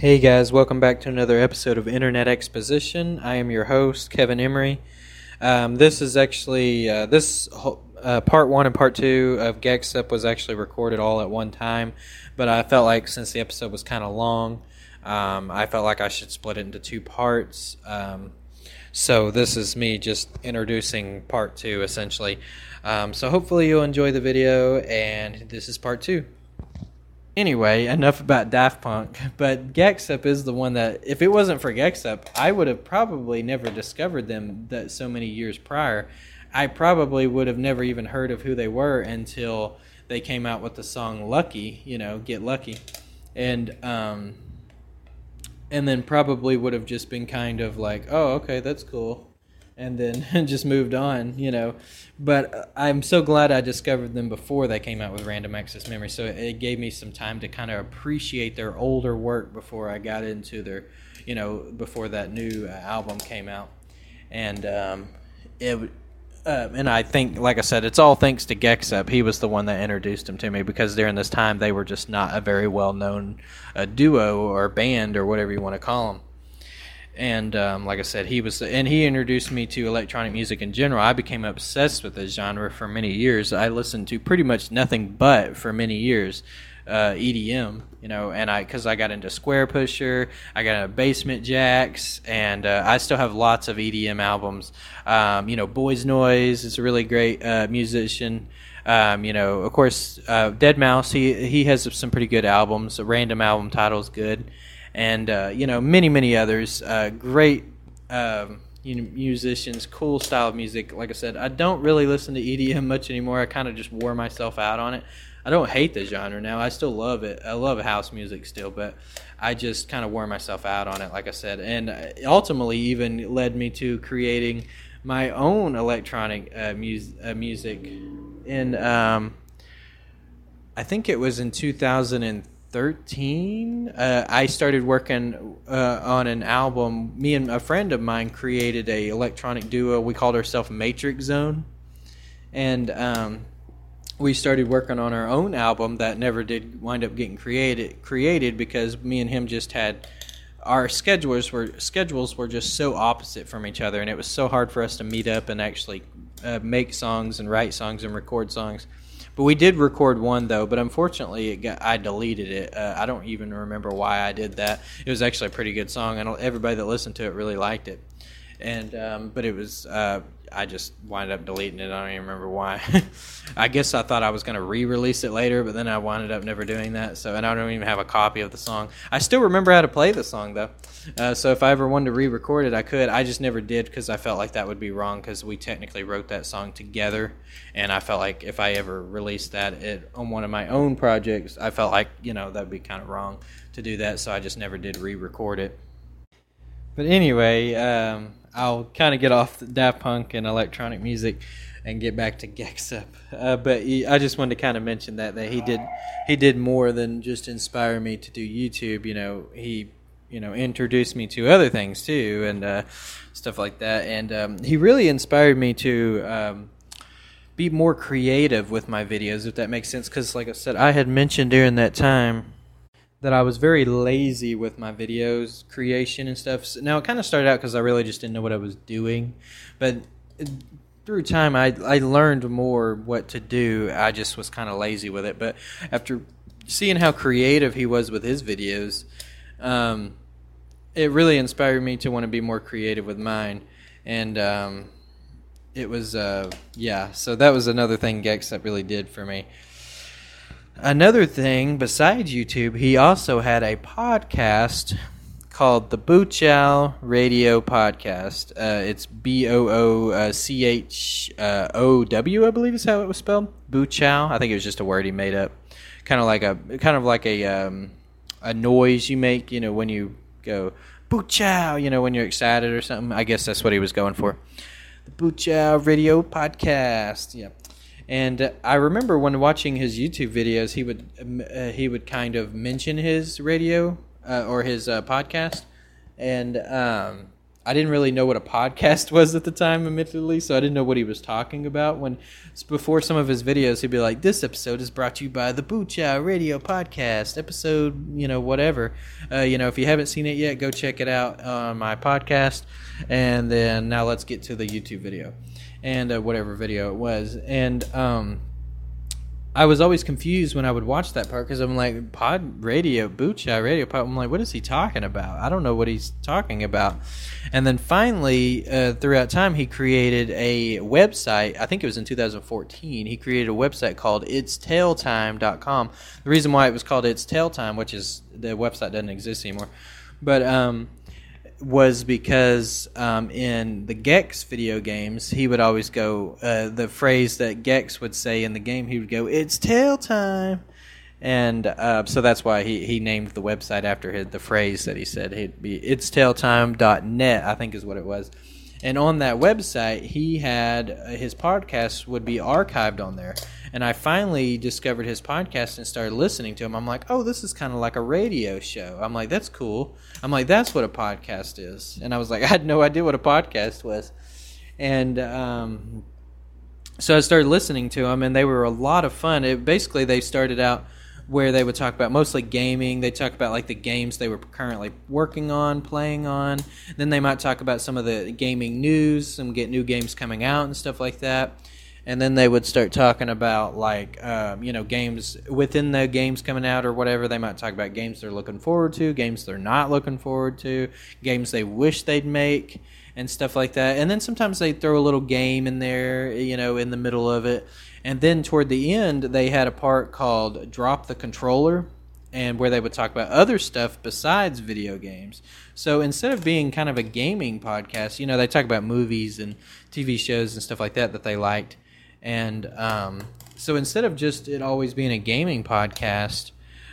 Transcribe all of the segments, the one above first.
Hey guys, welcome back to another episode of Internet Exposition. I am your host, Kevin Emery. Um, this is actually uh, this uh, part one and part two of Gexup was actually recorded all at one time, but I felt like since the episode was kind of long, um, I felt like I should split it into two parts. Um, so this is me just introducing part two essentially. Um, so hopefully you'll enjoy the video, and this is part two. Anyway, enough about Daft Punk. But Gexup is the one that, if it wasn't for Gexup, I would have probably never discovered them that so many years prior. I probably would have never even heard of who they were until they came out with the song "Lucky," you know, "Get Lucky," and um, and then probably would have just been kind of like, "Oh, okay, that's cool," and then just moved on, you know. But uh, I'm so glad I discovered them before they came out with Random Access Memory. So it gave me some time to kind of appreciate their older work before I got into their, you know, before that new uh, album came out. And um, it, uh, and I think, like I said, it's all thanks to Gexup. He was the one that introduced him to me because during this time they were just not a very well known uh, duo or band or whatever you want to call them and um, like I said, he was, and he introduced me to electronic music in general. I became obsessed with this genre for many years. I listened to pretty much nothing but for many years uh, EDM, you know, and I because I got into Squarepusher, I got into Basement Jaxx, and uh, I still have lots of EDM albums. Um, you know, Boys Noize is a really great uh, musician. Um, you know, of course, uh, Deadmau5. He he has some pretty good albums. A random album title is good and uh, you know many many others. Uh, great um, you know, musicians, cool style of music. Like I said, I don't really listen to EDM much anymore. I kind of just wore myself out on it. I don't hate the genre now. I still love it. I love house music still, but I just kind of wore myself out on it, like I said, and uh, ultimately even led me to creating my own electronic uh, mu- uh, music. In um, I think it was in 2003 13 uh, i started working uh, on an album. Me and a friend of mine created a electronic duo. We called ourselves matrix zone. And um, we started working on our own album that never did wind up getting created created because me and him just had our schedules were schedules were just so opposite from each other. And it was so hard for us to meet up and actually uh, make songs and write songs and record songs but we did record one though, but unfortunately, got, I deleted it. Uh, I don't even remember why I did that. It was actually a pretty good song, and everybody that listened to it really liked it. And um, but it was uh, I just wound up deleting it. I don't even remember why. I guess I thought I was going to re-release it later, but then I wound up never doing that. So, and I don't even have a copy of the song. I still remember how to play the song though. Uh, so if I ever wanted to re-record it, I could. I just never did because I felt like that would be wrong because we technically wrote that song together, and I felt like if I ever released that it, on one of my own projects, I felt like you know that'd be kind of wrong to do that. So I just never did re-record it. But anyway. Um, I'll kind of get off the Daft Punk and electronic music and get back to Gexup. Uh, but he, I just wanted to kind of mention that that he did he did more than just inspire me to do YouTube. You know, he you know introduced me to other things too and uh, stuff like that. And um, he really inspired me to. Um, be more creative with my videos, if that makes sense. Because, like I said, I had mentioned during that time that I was very lazy with my videos creation and stuff. Now it kind of started out because I really just didn't know what I was doing, but through time I I learned more what to do. I just was kind of lazy with it. But after seeing how creative he was with his videos, um, it really inspired me to want to be more creative with mine, and um, it was uh, yeah. So that was another thing Gex that really did for me. Another thing besides YouTube, he also had a podcast called the Boochow Radio Podcast. Uh, it's B O O C H O W, I believe is how it was spelled. Boochow. I think it was just a word he made up. Kind of like a kind of like a um, a noise you make, you know, when you go Boochow, you know, when you're excited or something. I guess that's what he was going for. The Boochow Radio Podcast. Yeah. And I remember when watching his YouTube videos, he would uh, he would kind of mention his radio uh, or his uh, podcast, and um, I didn't really know what a podcast was at the time, admittedly, so I didn't know what he was talking about. When before some of his videos, he'd be like, "This episode is brought to you by the Boochow Radio Podcast, episode, you know, whatever. Uh, you know, if you haven't seen it yet, go check it out on my podcast." And then now let's get to the YouTube video and uh, whatever video it was, and um, I was always confused when I would watch that part because I'm like, pod radio, Boochow radio pod. I'm like, what is he talking about? I don't know what he's talking about. And then finally, uh, throughout time, he created a website. I think it was in 2014. He created a website called it'stailtime.com. The reason why it was called It's Tail Time, which is the website doesn't exist anymore, but um, was because um, in the Gex video games, he would always go uh, the phrase that Gex would say in the game. He would go, "It's tail time," and uh, so that's why he, he named the website after his, the phrase that he said. He'd be it's tailtime.net, I think is what it was. And on that website, he had uh, his podcasts would be archived on there. And I finally discovered his podcast and started listening to him. I'm like, oh, this is kind of like a radio show. I'm like, that's cool. I'm like, that's what a podcast is. And I was like, I had no idea what a podcast was. And um, so I started listening to them, and they were a lot of fun. It, basically, they started out where they would talk about mostly gaming. They talk about like the games they were currently working on, playing on. Then they might talk about some of the gaming news, some get new games coming out and stuff like that. And then they would start talking about like um, you know games within the games coming out or whatever. They might talk about games they're looking forward to, games they're not looking forward to, games they wish they'd make, and stuff like that. And then sometimes they throw a little game in there, you know, in the middle of it and then toward the end, they had a part called Drop the Controller, and where they would talk about other stuff besides video games. So instead of being kind of a gaming podcast, you know, they talk about movies and TV shows and stuff like that that they liked. And um, so instead of just it always being a gaming podcast,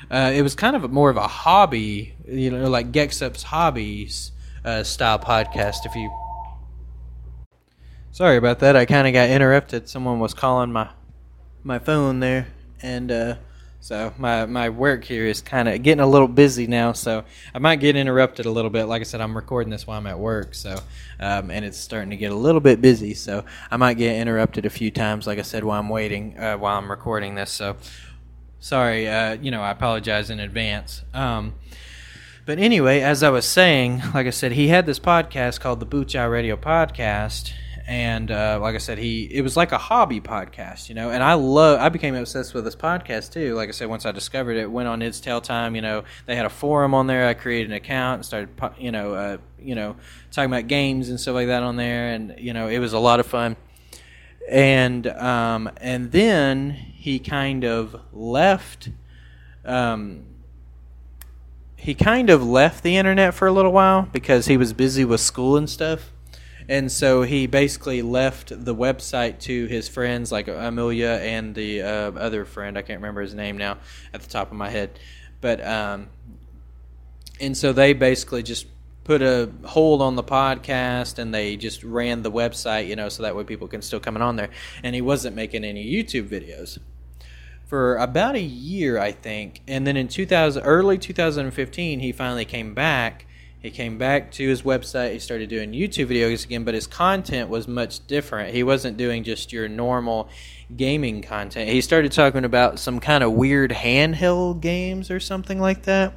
uh, it was kind of more of a hobby, you know, like Gexup's Hobbies uh, style podcast, if you Sorry about that. I kind of got interrupted. Someone was calling my my phone there, and uh, so my my work here is kind of getting a little busy now. So I might get interrupted a little bit. Like I said, I'm recording this while I'm at work, so um, and it's starting to get a little bit busy. So I might get interrupted a few times. Like I said, while I'm waiting, uh, while I'm recording this. So sorry. Uh, you know, I apologize in advance. Um, but anyway, as I was saying, like I said, he had this podcast called the Boochow Radio Podcast, and uh, like I said, he it was like a hobby podcast, you know. And I love, I became obsessed with this podcast too. Like I said, once I discovered it, went on its tail time. You know, they had a forum on there. I created an account and started, you know, uh, you know, talking about games and stuff like that on there. And you know, it was a lot of fun. And um, and then he kind of left. Um, he kind of left the internet for a little while because he was busy with school and stuff and so he basically left the website to his friends like Amelia and the uh, other friend I can't remember his name now at the top of my head, but um, and so they basically just put a hold on the podcast and they just ran the website, you know, so that way people can still come in on there. And he wasn't making any YouTube videos for about a year, I think. And then in 2000, early 2015, he finally came back he came back to his website. He started doing YouTube videos again, but his content was much different. He wasn't doing just your normal gaming content. He started talking about some kind of weird handheld games or something like that.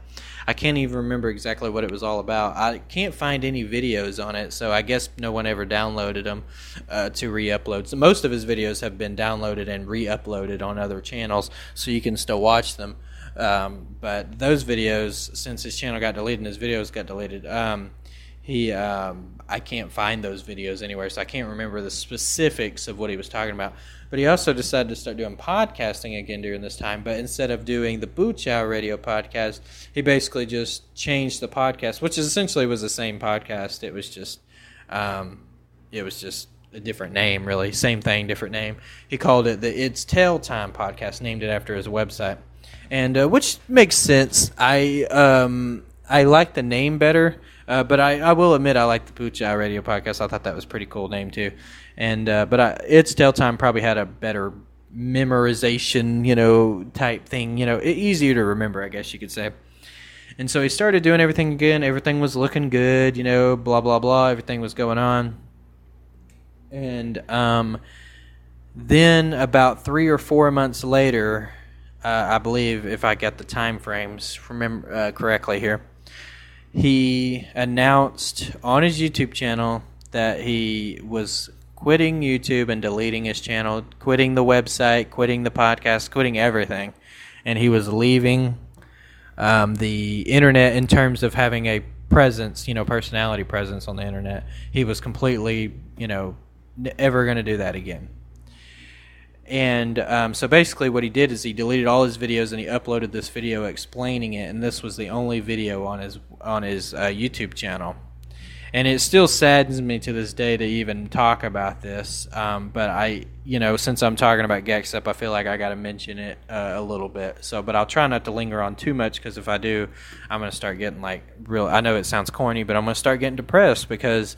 I can't even remember exactly what it was all about. I can't find any videos on it, so I guess no one ever downloaded them uh, to re-upload. So most of his videos have been downloaded and re-uploaded on other channels, so you can still watch them. Um, but those videos, since his channel got deleted and his videos got deleted, um, he um, I can't find those videos anywhere, so I can't remember the specifics of what he was talking about. But he also decided to start doing podcasting again during this time. But instead of doing the Boochow Radio podcast, he basically just changed the podcast, which essentially was the same podcast. It was just, um, it was just a different name, really. Same thing, different name. He called it the It's Tail Time podcast, named it after his website and uh, which makes sense. I um, I like the name better, uh, but I, I will admit I like the Boochow Radio podcast. I thought that was pretty cool name too, and uh, but I, it's Time probably had a better memorization, you know, type thing, you know, easier to remember, I guess you could say. And so he started doing everything again. Everything was looking good, you know, blah blah blah. Everything was going on. And um, then about three or four months later, uh, I believe, if I get the time frames remember uh, correctly here, he announced on his YouTube channel that he was quitting YouTube and deleting his channel, quitting the website, quitting the podcast, quitting everything, and he was leaving um, the internet in terms of having a presence, you know, personality presence on the internet. He was completely, you know, ever going to do that again. And um, so basically, what he did is he deleted all his videos and he uploaded this video explaining it. And this was the only video on his on his uh, YouTube channel. And it still saddens me to this day to even talk about this. Um, but I, you know, since I'm talking about GexUp, I feel like I got to mention it uh, a little bit. So, but I'll try not to linger on too much because if I do, I'm going to start getting like real. I know it sounds corny, but I'm going to start getting depressed because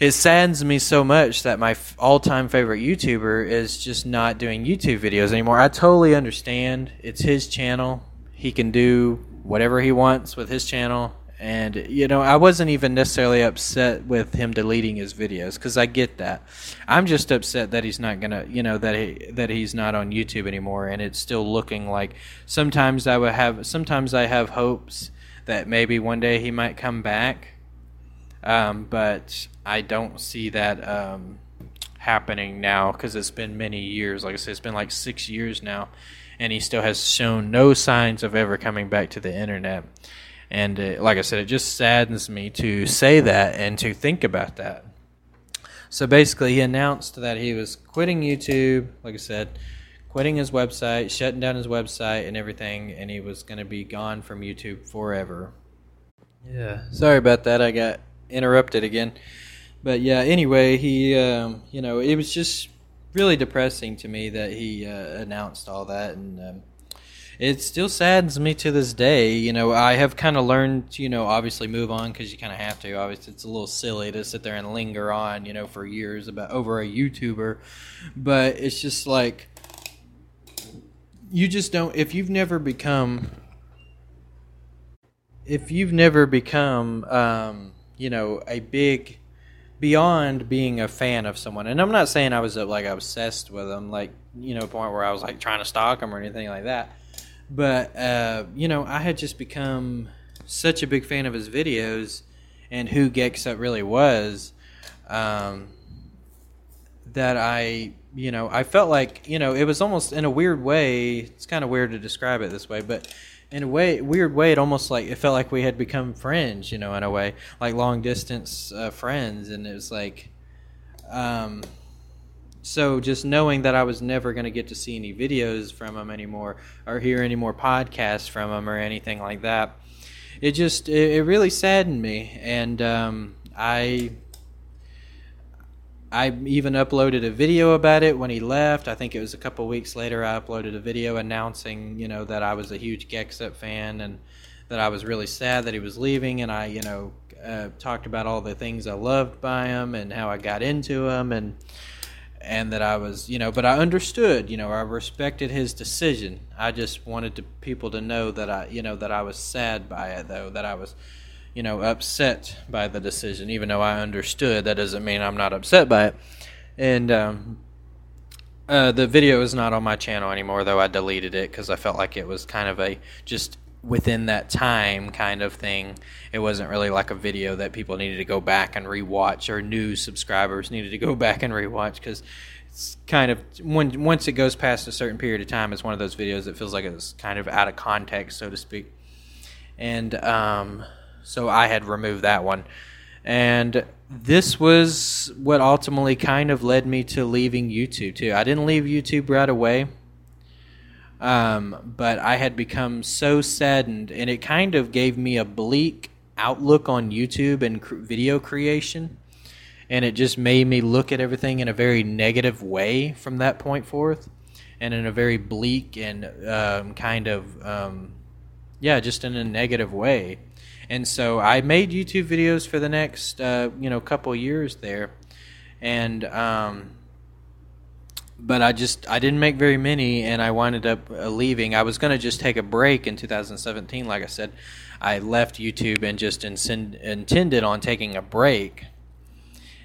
it saddens me so much that my all-time favorite YouTuber is just not doing YouTube videos anymore. I totally understand. It's his channel. He can do whatever he wants with his channel. And you know, I wasn't even necessarily upset with him deleting his videos because I get that. I'm just upset that he's not gonna, you know, that he that he's not on YouTube anymore, and it's still looking like. Sometimes I would have, sometimes I have hopes that maybe one day he might come back um, but I don't see that um, happening now because it's been many years. Like I said, it's been like six years now, and he still has shown no signs of ever coming back to the internet. And it, like I said, it just saddens me to say that and to think about that. So basically, he announced that he was quitting YouTube. Like I said, quitting his website, shutting down his website and everything, and he was going to be gone from YouTube forever. Yeah, sorry about that. I got interrupted again. But yeah, anyway, he, um, you know, it was just really depressing to me that he uh, announced all that, and um, it still saddens me to this day. You know, I have kind of learned, to, you know, obviously move on because you kind of have to. Obviously, it's a little silly to sit there and linger on, you know, for years about over a YouTuber, but it's just like you just don't. If you've never become, if you've never become. Um, you know, a big beyond being a fan of someone. And I'm not saying I was uh, like obsessed with them, like you know, point where I was like trying to stalk them or anything like that. But uh, you know, I had just become such a big fan of his videos and who GexUp really was um, that I, you know, I felt like you know it was almost in a weird way. It's kind of weird to describe it this way, but in a way weird way it almost like it felt like we had become friends you know in a way like long distance uh, friends and it was like um so just knowing that I was never going to get to see any videos from him anymore or hear any more podcasts from him or anything like that it just it, it really saddened me and um I I even uploaded a video about it when he left. I think it was a couple weeks later. I uploaded a video announcing, you know, that I was a huge GexUp fan and that I was really sad that he was leaving. And I, you know, uh, talked about all the things I loved by him and how I got into him and and that I was, you know, but I understood, you know, I respected his decision. I just wanted to, people to know that I, you know, that I was sad by it, though, that I was you know, upset by the decision, even though I understood. That doesn't mean I'm not upset by it. And um, uh, the video is not on my channel anymore, though I deleted it because I felt like it was kind of a just within that time kind of thing. It wasn't really like a video that people needed to go back and rewatch, or new subscribers needed to go back and rewatch because it's kind of when once it goes past a certain period of time, it's one of those videos that feels like it's kind of out of context, so to speak. And um, so I had removed that one. And this was what ultimately kind of led me to leaving YouTube too. I didn't leave YouTube right away. Um, but I had become so saddened, and it kind of gave me a bleak outlook on YouTube and cr- video creation. And it just made me look at everything in a very negative way from that point forth, and in a very bleak and um, kind of, um, yeah, just in a negative way. And so I made YouTube videos for the next uh, you know couple years there, and um, but I just I didn't make very many, and I winded up uh, leaving. I was going to just take a break in 2017, like I said. I left YouTube and just intended on taking a break,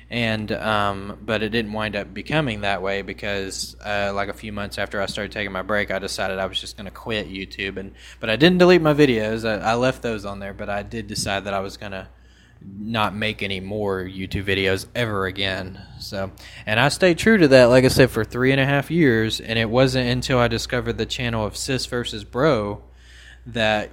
and um, but it didn't wind up becoming that way because uh, like a few months after I started taking my break, I decided I was just going to quit YouTube, and but I didn't delete my videos. I, I left those on there, but I did decide that I was going to not make any more YouTube videos ever again. So, and I stayed true to that, like I said, for three and a half years. And it wasn't until I discovered the channel of Sis versus Bro that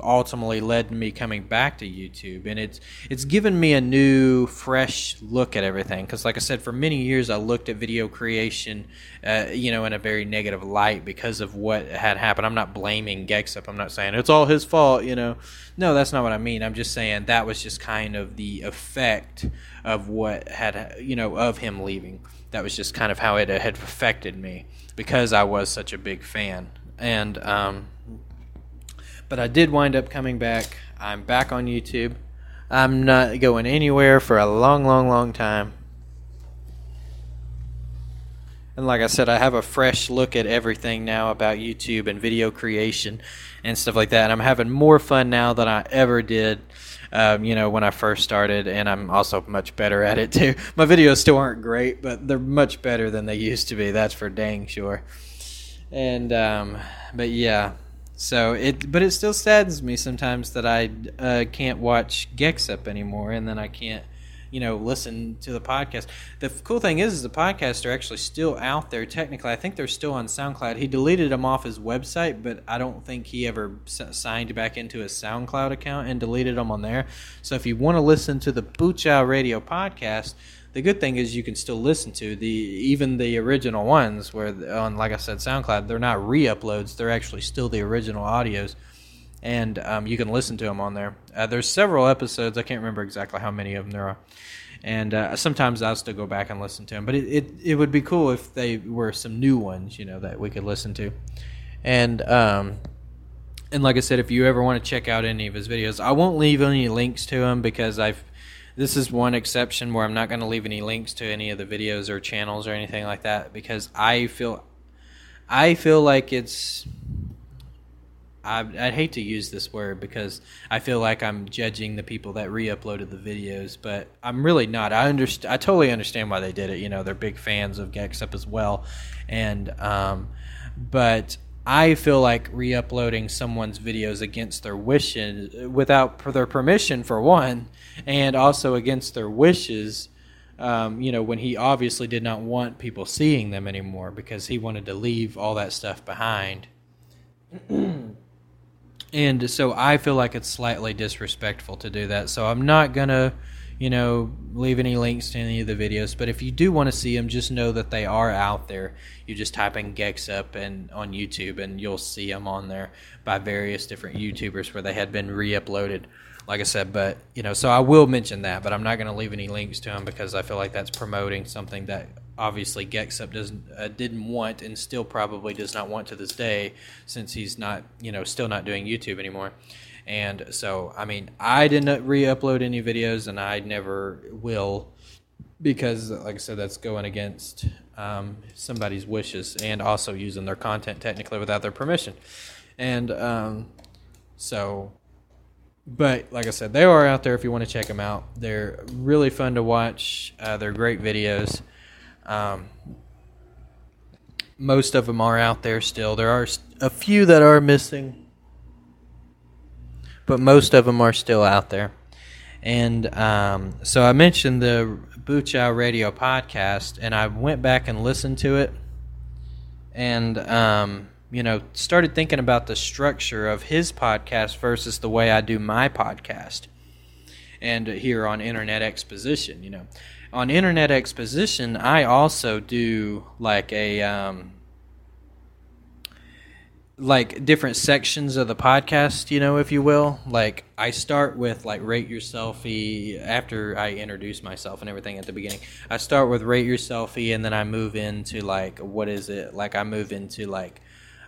ultimately led to me coming back to YouTube, and it's it's given me a new, fresh look at everything. Because, like I said, for many years I looked at video creation, uh, you know, in a very negative light because of what had happened. I'm not blaming Gexup. I'm not saying it's all his fault. You know, no, that's not what I mean. I'm just saying that was just kind of the effect of what had, you know, of him leaving. That was just kind of how it had affected me because I was such a big fan, and um, but I did wind up coming back. I'm back on YouTube. I'm not going anywhere for a long, long, long time. And like I said, I have a fresh look at everything now about YouTube and video creation and stuff like that. And I'm having more fun now than I ever did, um, you know, when I first started. And I'm also much better at it too. My videos still aren't great, but they're much better than they used to be. That's for dang sure. And, um, but yeah, so it, but it still saddens me sometimes that I uh, can't watch Gexup anymore, and then I can't, you know, listen to the podcast. The cool thing is, is the podcasts are actually still out there. Technically, I think they're still on SoundCloud. He deleted them off his website, but I don't think he ever signed back into his SoundCloud account and deleted them on there. So if you want to listen to the Boochow Radio podcast the good thing is you can still listen to the even the original ones where on like I said SoundCloud they're not re-uploads they're actually still the original audios and um, you can listen to them on there. Uh, there's several episodes I can't remember exactly how many of them there are, and uh, sometimes I'll still go back and listen to them. But it, it it would be cool if they were some new ones you know that we could listen to, and um, and like I said, if you ever want to check out any of his videos, I won't leave any links to him because I've this is one exception where I'm not going to leave any links to any of the videos or channels or anything like that because I feel I feel like it's I I hate to use this word because I feel like I'm judging the people that re-uploaded the videos, but I'm really not. I understand. I totally understand why they did it. You know, they're big fans of Gexup as well, and um, but I feel like re-uploading someone's videos against their wishes, without their permission, for one, and also against their wishes. Um, you know, when he obviously did not want people seeing them anymore because he wanted to leave all that stuff behind. and so I feel like it's slightly disrespectful to do that. So I'm not gonna you know, leave any links to any of the videos. But if you do want to see them, just know that they are out there. You just type in Gexup and on YouTube, and you'll see them on there by various different YouTubers where they had been re-uploaded. Like I said, but you know, so I will mention that, but I'm not going to leave any links to them because I feel like that's promoting something that obviously Gexup doesn't uh, didn't want and still probably does not want to this day, since he's not you know still not doing YouTube anymore. And so, I mean, I didn't re-upload any videos, and I never will, because, like I said, that's going against um, somebody's wishes and also using their content technically without their permission. And um, so, but like I said, they are out there if you want to check them out. They're really fun to watch. Uh, they're great videos. Um, most of them are out there still. There are a few that are missing but most of them are still out there. And um, so I mentioned the Boochow Radio podcast, and I went back and listened to it, and um, you know started thinking about the structure of his podcast versus the way I do my podcast. And here on Internet Exposition, you know, on Internet Exposition, I also do like a um, like different sections of the podcast, you know, if you will. Like I start with like rate your selfie after I introduce myself and everything at the beginning. I start with rate your selfie and then I move into like what is it? Like I move into like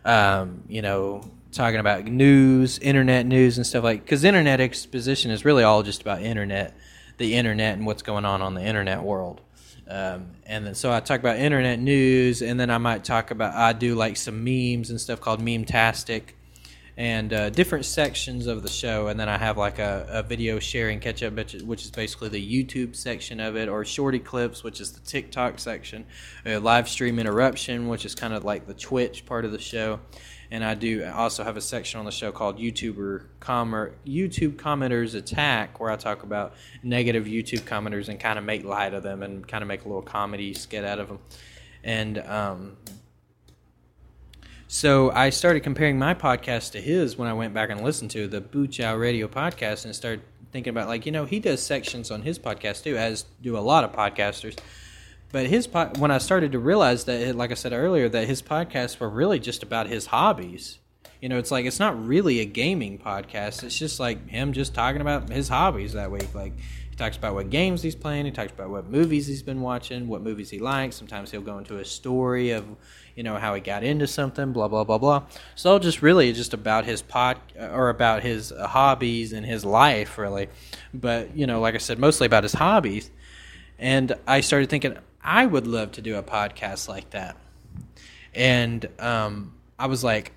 um, you know, talking about news, internet news and stuff like cuz internet exposition is really all just about internet, the internet and what's going on on the internet world. Um, and then so I talk about internet news, and then I might talk about I do like some memes and stuff called Meme Tastic, and uh, different sections of the show. And then I have like a, a video sharing catch up, which is basically the YouTube section of it, or shorty clips, which is the TikTok section, live stream interruption, which is kind of like the Twitch part of the show and I do also have a section on the show called YouTuber Commer YouTube Commenters Attack, where I talk about negative YouTube commenters and kind of make light of them and kind of make a little comedy skit out of them. And um, so I started comparing my podcast to his when I went back and listened to the Boochow Radio podcast and started thinking about like you know he does sections on his podcast too, as do a lot of podcasters but his when I started to realize that, like I said earlier, that his podcasts were really just about his hobbies. You know, it's like it's not really a gaming podcast. It's just like him just talking about his hobbies that week. Like he talks about what games he's playing. He talks about what movies he's been watching, what movies he likes. Sometimes he'll go into a story of, you know, how he got into something. Blah blah blah blah. So just really just about his pod or about his uh, hobbies and his life, really. But you know, like I said, mostly about his hobbies. And I started thinking, I would love to do a podcast like that. And um, I was like,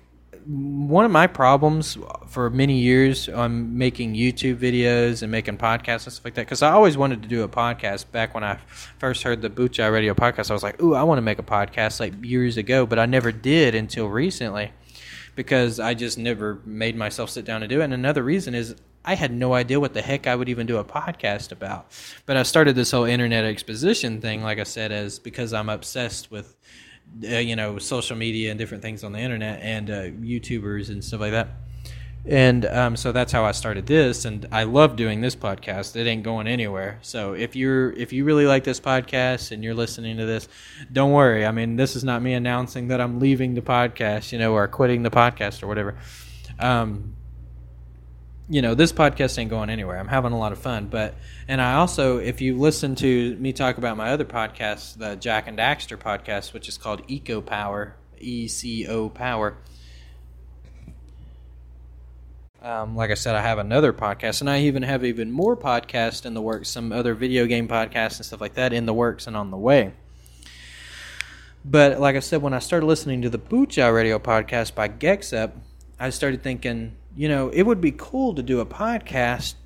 one of my problems for many years on making YouTube videos and making podcasts and stuff like that, because I always wanted to do a podcast back when I first heard the Chow Radio podcast. I was like, ooh, I want to make a podcast like years ago, but I never did until recently because I just never made myself sit down and do it. And another reason is I had no idea what the heck I would even do a podcast about. But I started this whole internet exposition thing, like I said, as because I'm obsessed with, uh, you know, social media and different things on the internet and uh, YouTubers and stuff like that. And um, so that's how I started this, and I love doing this podcast. It ain't going anywhere. So if you're if you really like this podcast and you're listening to this, don't worry. I mean, this is not me announcing that I'm leaving the podcast, you know, or quitting the podcast or whatever. Um, you know, this podcast ain't going anywhere. I'm having a lot of fun. But, and I also, if you listen to me talk about my other podcast, the Jak and Daxter podcast, which is called Eco Power, E C O Power. Um, like I said, I have another podcast, and I even have even more podcasts in the works, some other video game podcasts and stuff like that in the works and on the way. But like I said, when I started listening to the Boochow Radio podcast by Gexup, I started thinking, you know, it would be cool to do a podcast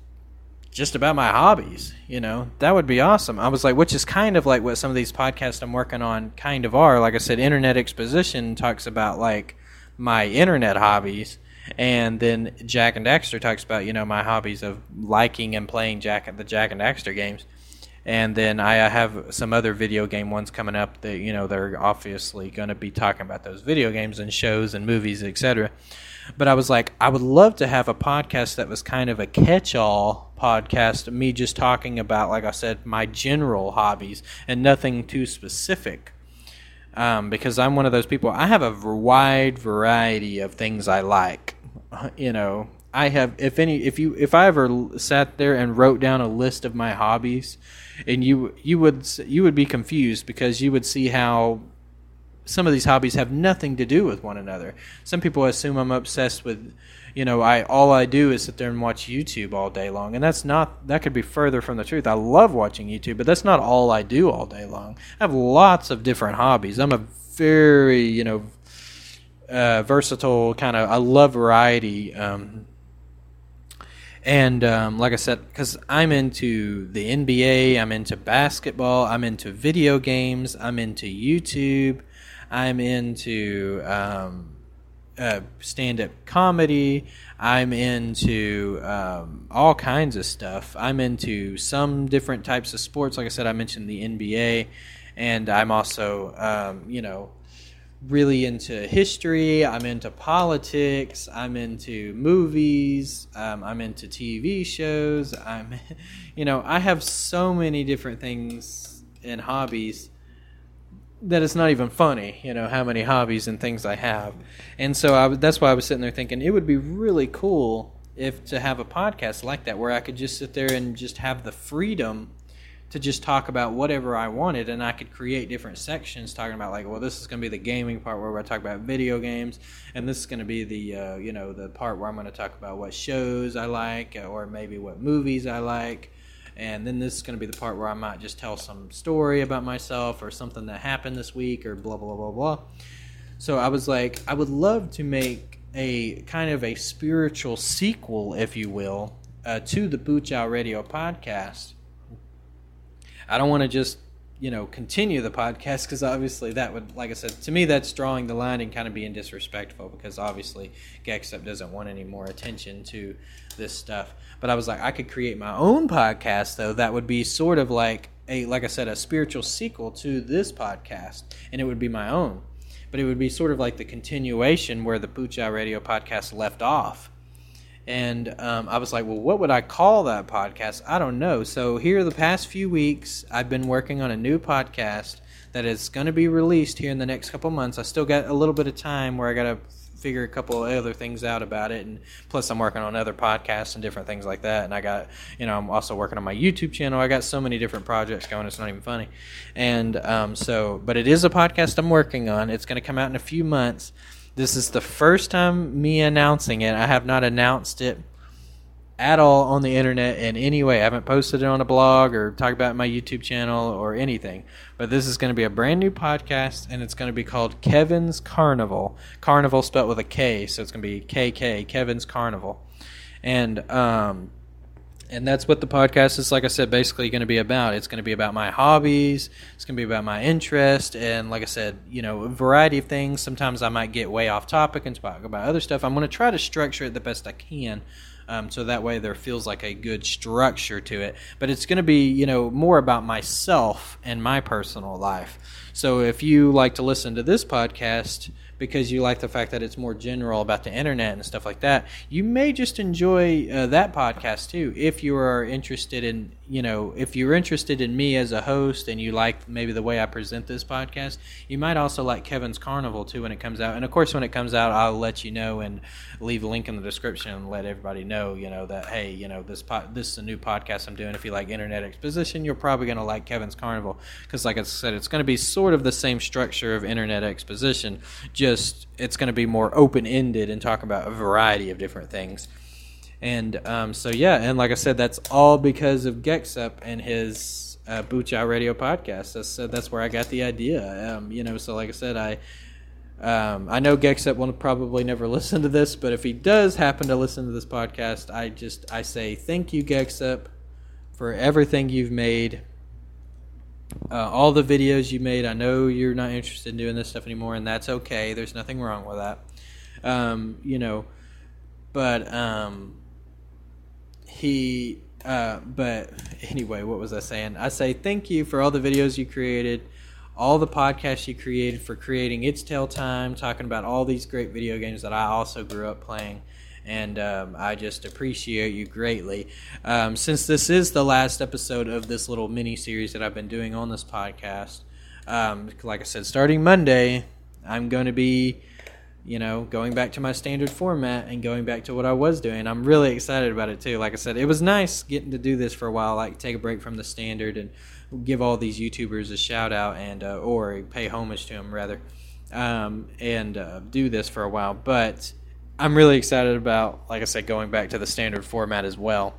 just about my hobbies. You know, that would be awesome. I was like, which is kind of like what some of these podcasts I'm working on kind of are. Like I said, Internet Exposition talks about like my internet hobbies. And then Jak and Daxter talks about, you know, my hobbies of liking and playing Jak the Jak and Daxter games. And then I have some other video game ones coming up that, you know, they're obviously going to be talking about those video games and shows and movies, etc. But I was like, I would love to have a podcast that was kind of a catch all podcast, me just talking about, like I said, my general hobbies and nothing too specific. Um, because I'm one of those people, I have a wide variety of things I like. You know, I have, if any, if you, if I ever sat there and wrote down a list of my hobbies, and you, you would, you would be confused because you would see how some of these hobbies have nothing to do with one another. Some people assume I'm obsessed with, you know, I all I do is sit there and watch YouTube all day long, and that's not that could be further from the truth. I love watching YouTube, but that's not all I do all day long. I have lots of different hobbies. I'm a very, you know, uh, versatile kind of. I love variety. Um, and um, like I said, because I'm into the NBA, I'm into basketball, I'm into video games, I'm into YouTube. I'm into um, uh, stand up comedy. I'm into um, all kinds of stuff. I'm into some different types of sports. Like I said, I mentioned the NBA, and I'm also, um, you know, really into history. I'm into politics. I'm into movies. Um, I'm into TV shows. I'm, you know, I have so many different things and hobbies that it's not even funny, you know, how many hobbies and things I have. And so I, that's why I was sitting there thinking it would be really cool if to have a podcast like that where I could just sit there and just have the freedom to just talk about whatever I wanted and I could create different sections talking about like well this is going to be the gaming part where I talk about video games and this is going to be the uh, you know the part where I'm going to talk about what shows I like or maybe what movies I like and then this is going to be the part where I might just tell some story about myself or something that happened this week or blah blah blah blah. So I was like, I would love to make a kind of a spiritual sequel, if you will, uh, to the Boochow Radio podcast. I don't want to just you know continue the podcast because obviously that would like i said to me that's drawing the line and kind of being disrespectful because obviously GeXup doesn't want any more attention to this stuff but i was like i could create my own podcast though that would be sort of like a like i said a spiritual sequel to this podcast and it would be my own but it would be sort of like the continuation where the Boochow Radio podcast left off and um, I was like, well, what would I call that podcast? I don't know. So here, the past few weeks, I've been working on a new podcast that is going to be released here in the next couple months. I still got a little bit of time where I got to figure a couple of other things out about it, and plus I'm working on other podcasts and different things like that. And I got, you know, I'm also working on my YouTube channel. I got so many different projects going; it's not even funny. And um, so, but it is a podcast I'm working on. It's going to come out in a few months this is the first time me announcing it. I have not announced it at all on the internet in any way. I haven't posted it on a blog or talked about my YouTube channel or anything. But this is going to be a brand new podcast, and it's going to be called Kevin's Carnival. Carnival spelled with a K, so it's going to be KK, Kevin's Carnival. And um, and that's what the podcast is like i said basically going to be about it's going to be about my hobbies it's going to be about my interest and like i said you know a variety of things sometimes i might get way off topic and talk about other stuff i'm going to try to structure it the best i can um, so that way there feels like a good structure to it. But it's going to be you know more about myself and my personal life. So if you like to listen to this podcast because you like the fact that it's more general about the internet and stuff like that, you may just enjoy uh, that podcast too. If you are interested in, you know, if you're interested in me as a host and you like maybe the way I present this podcast, you might also like Kevin's Carnival too when it comes out. And of course, when it comes out, I'll let you know and leave a link in the description and let everybody know, you know, that hey, you know, this po- this is a new podcast I'm doing. If you like internet exposition, you're probably going to like Kevin's Carnival because, like I said, it's going to be sort of the same structure of internet exposition just it's going to be more open ended and talk about a variety of different things. And um, so yeah, and like I said, that's all because of GeXup and his uh, Boochow Radio podcast. That's uh, that's where I got the idea. Um, you know, so like I said, I um, I know GeXup will probably never listen to this, but if he does happen to listen to this podcast, I just I say thank you, GeXup, for everything you've made uh, all the videos you made. I know you're not interested in doing this stuff anymore, and that's okay. There's nothing wrong with that. Um, you know, but um, he. Uh, but anyway, what was I saying? I say thank you for all the videos you created, all the podcasts you created, for creating It's Tail Time, talking about all these great video games that I also grew up playing and um, I just appreciate you greatly. Um, since this is the last episode of this little mini series that I've been doing on this podcast, um, like I said, starting Monday, I'm going to be, you know, going back to my standard format and going back to what I was doing. I'm really excited about it too. Like I said, it was nice getting to do this for a while, like take a break from the standard and give all these YouTubers a shout out and uh, or pay homage to them rather, um, and uh, do this for a while, but I'm really excited about, like I said, going back to the standard format as well.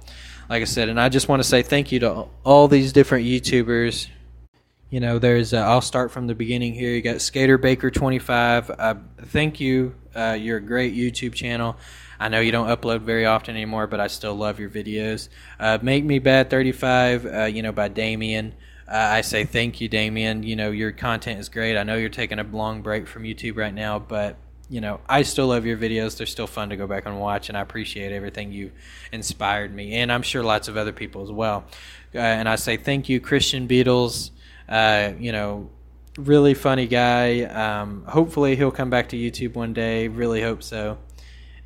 Like I said, and I just want to say thank you to all these different YouTubers. You know, there's. Uh, I'll start from the beginning here. You got Skater Baker 25. Uh, thank you. Uh, you're a great YouTube channel. I know you don't upload very often anymore, but I still love your videos. Uh, Make Me Bad 35. Uh, you know, by Damien. I say thank you, Damien. You know, your content is great. I know you're taking a long break from YouTube right now, but you know, I still love your videos. They're still fun to go back and watch, and I appreciate everything you inspired me, and I'm sure lots of other people as well. Uh, and I say thank you, Christian Beadles. Uh, you know, really funny guy. Um, hopefully, he'll come back to YouTube one day. Really hope so.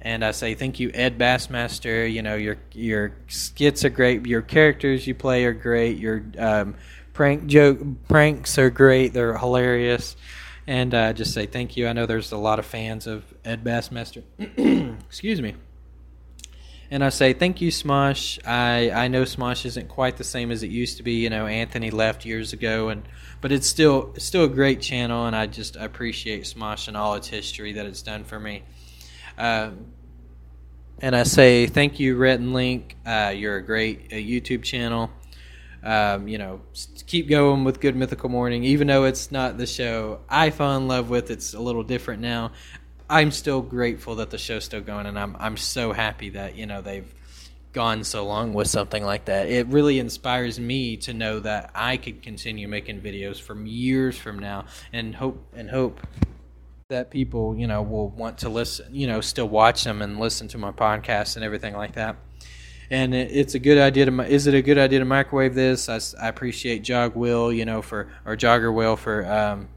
And I say thank you, Ed Bassmaster. You know, your your skits are great. Your characters you play are great. Your um, prank joke pranks are great. They're hilarious and uh, just say thank you. I know there's a lot of fans of Ed Bassmaster. Excuse me. And I say thank you, Smosh. I, I know Smosh isn't quite the same as it used to be. You know, Anthony left years ago, and but it's still it's still a great channel, and I just appreciate Smosh and all its history that it's done for me. Uh, and I say thank you, Rhett and Link. Uh, you're a great uh, YouTube channel. Um, you know, keep going with Good Mythical Morning, even though it's not the show I fell in love with. It's a little different now. I'm still grateful that the show's still going, and I'm I'm so happy that you know they've gone so long with something like that. It really inspires me to know that I could continue making videos from years from now, and hope and hope that people you know will want to listen, you know, still watch them and listen to my podcast and everything like that and it, it's a good idea to. Is it a good idea to microwave this? I, I appreciate Jog Will, you know, for or Jogger Will for um,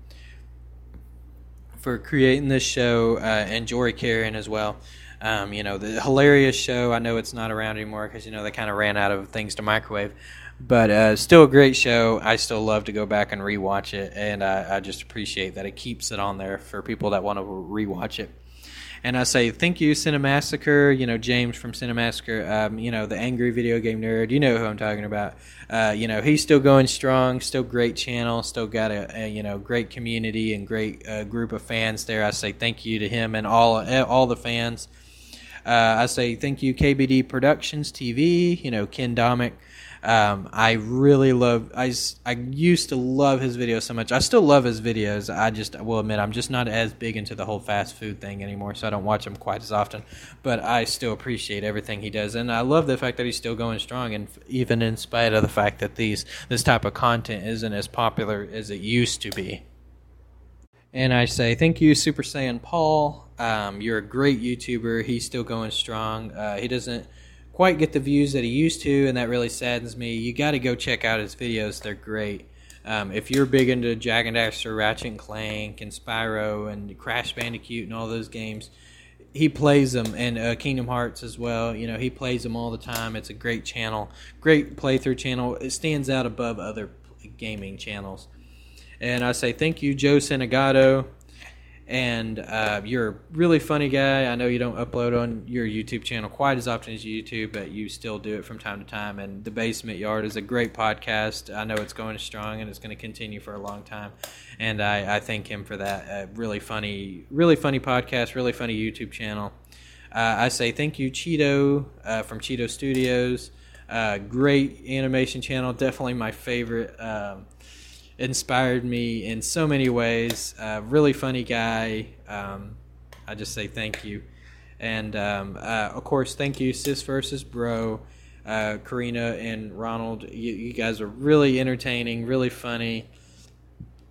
for creating this show, uh, and Jory Caron as well. Um, you know, the hilarious show. I know it's not around anymore because you know they kind of ran out of things to microwave, but uh, still a great show. I still love to go back and rewatch it, and I, I just appreciate that it keeps it on there for people that want to rewatch it and I say thank you, Cinemassacre. You know James from Cinemassacre. Um, you know the angry video game nerd. You know who I'm talking about. Uh, you know he's still going strong. Still great channel. Still got a, a you know great community and great uh, group of fans there. I say thank you to him and all all the fans. Uh, I say thank you KBD Productions TV. You know Ken Domik. Um, I really love. I, I used to love his videos so much. I still love his videos. I just will admit I'm just not as big into the whole fast food thing anymore, so I don't watch him quite as often. But I still appreciate everything he does, and I love the fact that he's still going strong, and even in spite of the fact that these this type of content isn't as popular as it used to be. And I say thank you, Super Saiyan Paul. Um, you're a great YouTuber. He's still going strong. Uh, he doesn't quite get the views that he used to, and that really saddens me. You got to go check out his videos; they're great. Um, if you're big into Jak and Daxter, Ratchet and Clank, and Spyro, and Crash Bandicoot, and all those games, he plays them, and uh, Kingdom Hearts as well. You know, he plays them all the time. It's a great channel, great playthrough channel. It stands out above other gaming channels. And I say thank you, Joe Santagato and uh, you're a really funny guy. I know you don't upload on your YouTube channel quite as often as YouTube, but you still do it from time to time. And the Basement Yard is a great podcast. I know it's going strong and it's going to continue for a long time, and I, I thank him for that. Uh, really funny, really funny podcast, really funny YouTube channel. Uh, I say thank you, Cheeto uh, from Cheeto Studios. Uh, great animation channel, definitely my favorite. Um, inspired me in so many ways. Uh, really funny guy. Um, I just say thank you. And um, uh, of course, thank you, Sis versus Bro, uh, Karina and Ronald. You, you, guys are really entertaining, really funny,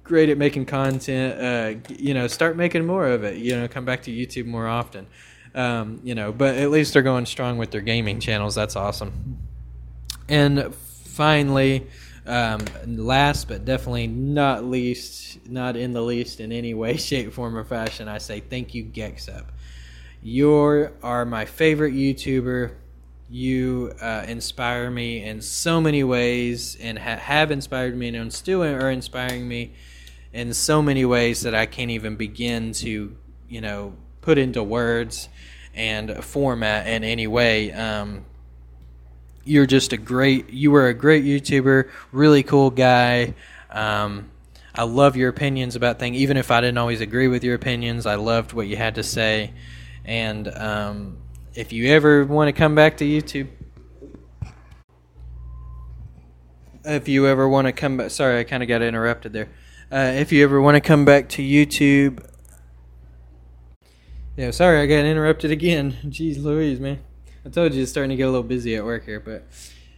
great at making content. Uh, you know, start making more of it. You know, come back to YouTube more often. Um, you know, but at least they're going strong with their gaming channels. That's awesome. And finally, um, last but definitely not least, not in the least in any way, shape, form, or fashion, I say thank you, Gexup. You are my favorite YouTuber. You uh, inspire me in so many ways and ha- have inspired me and still are inspiring me in so many ways that I can't even begin to, you know, put into words and format in any way. Um, you're just a great you were a great youtuber really cool guy. Um, i love your opinions about things. Even if i didn't always agree with your opinions i loved what you had to say. And um, if you ever want to come back to youtube if you ever want to come back sorry i kind of got interrupted there. Uh, if you ever want to come back to youtube yeah sorry i got interrupted again. Jeez louise man I told you it's starting to get a little busy at work here, but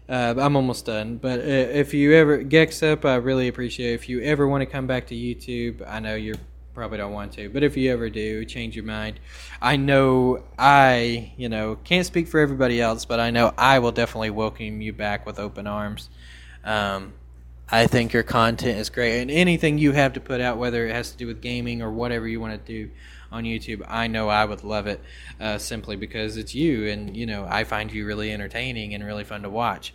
uh, I'm almost done. But uh, if you ever Gex up, I really appreciate. It. If you ever want to come back to YouTube, I know you probably don't want to, but if you ever do, change your mind. I know I, you know, can't speak for everybody else, but I know I will definitely welcome you back with open arms. Um, I think your content is great, and anything you have to put out, whether it has to do with gaming or whatever you want to do, on YouTube, I know I would love it uh, simply because it's you, and you know I find you really entertaining and really fun to watch.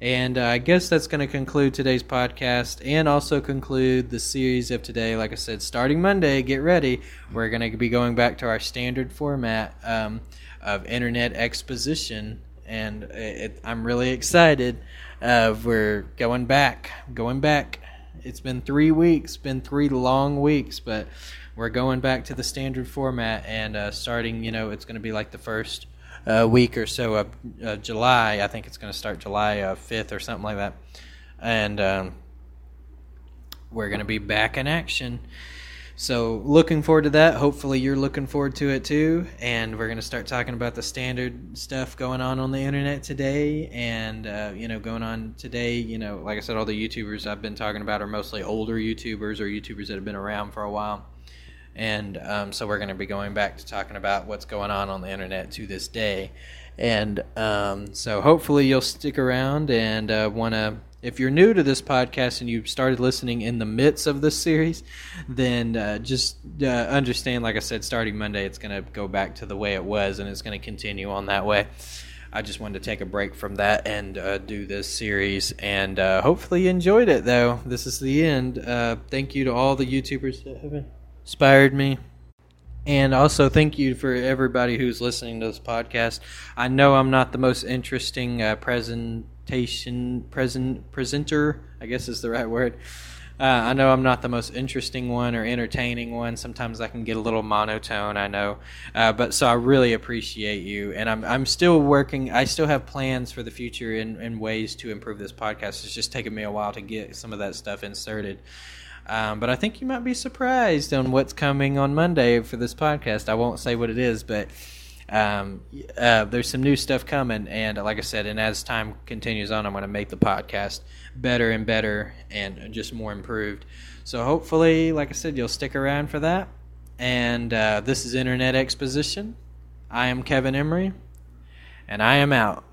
And uh, I guess that's going to conclude today's podcast and also conclude the series of today. Like I said, starting Monday, get ready. We're going to be going back to our standard format um, of internet exposition. And it, I'm really excited. Uh, we're going back, going back. It's been three weeks, been three long weeks, but we're going back to the standard format and uh, starting, you know, it's going to be like the first uh, week or so of uh, July. I think it's going to start July 5th uh, or something like that. and um, we're going to be back in action. So, looking forward to that. Hopefully, you're looking forward to it too. And we're going to start talking about the standard stuff going on on the internet today. And, uh, you know, going on today, you know, like I said, all the YouTubers I've been talking about are mostly older YouTubers or YouTubers that have been around for a while. And um, so, we're going to be going back to talking about what's going on on the internet to this day. And um, so, hopefully, you'll stick around and uh, want to if you're new to this podcast and you started listening in the midst of this series, then uh, just uh, understand, like I said, starting Monday, it's going to go back to the way it was and it's going to continue on that way. I just wanted to take a break from that and uh, do this series, and uh, hopefully you enjoyed it. Though this is the end. Uh, thank you to all the YouTubers that have inspired me. And also, thank you for everybody who's listening to this podcast. I know I'm not the most interesting uh, presentation present presenter i guess is the right word. Uh, i know i'm not the most interesting one or entertaining one. Sometimes i can get a little monotone i know. Uh, but so i really appreciate you. And i'm, I'm still working i still have plans for the future and, and ways to improve this podcast. It's just taking me a while to get some of that stuff inserted um, but I think you might be surprised on what's coming on Monday for this podcast. I won't say what it is, but um, uh, there's some new stuff coming, and like I said, and as time continues on, I'm going to make the podcast better and better and just more improved. So hopefully, like I said, you'll stick around for that. And uh, this is Internet Exposition. I am Kevin Emery, and I am out.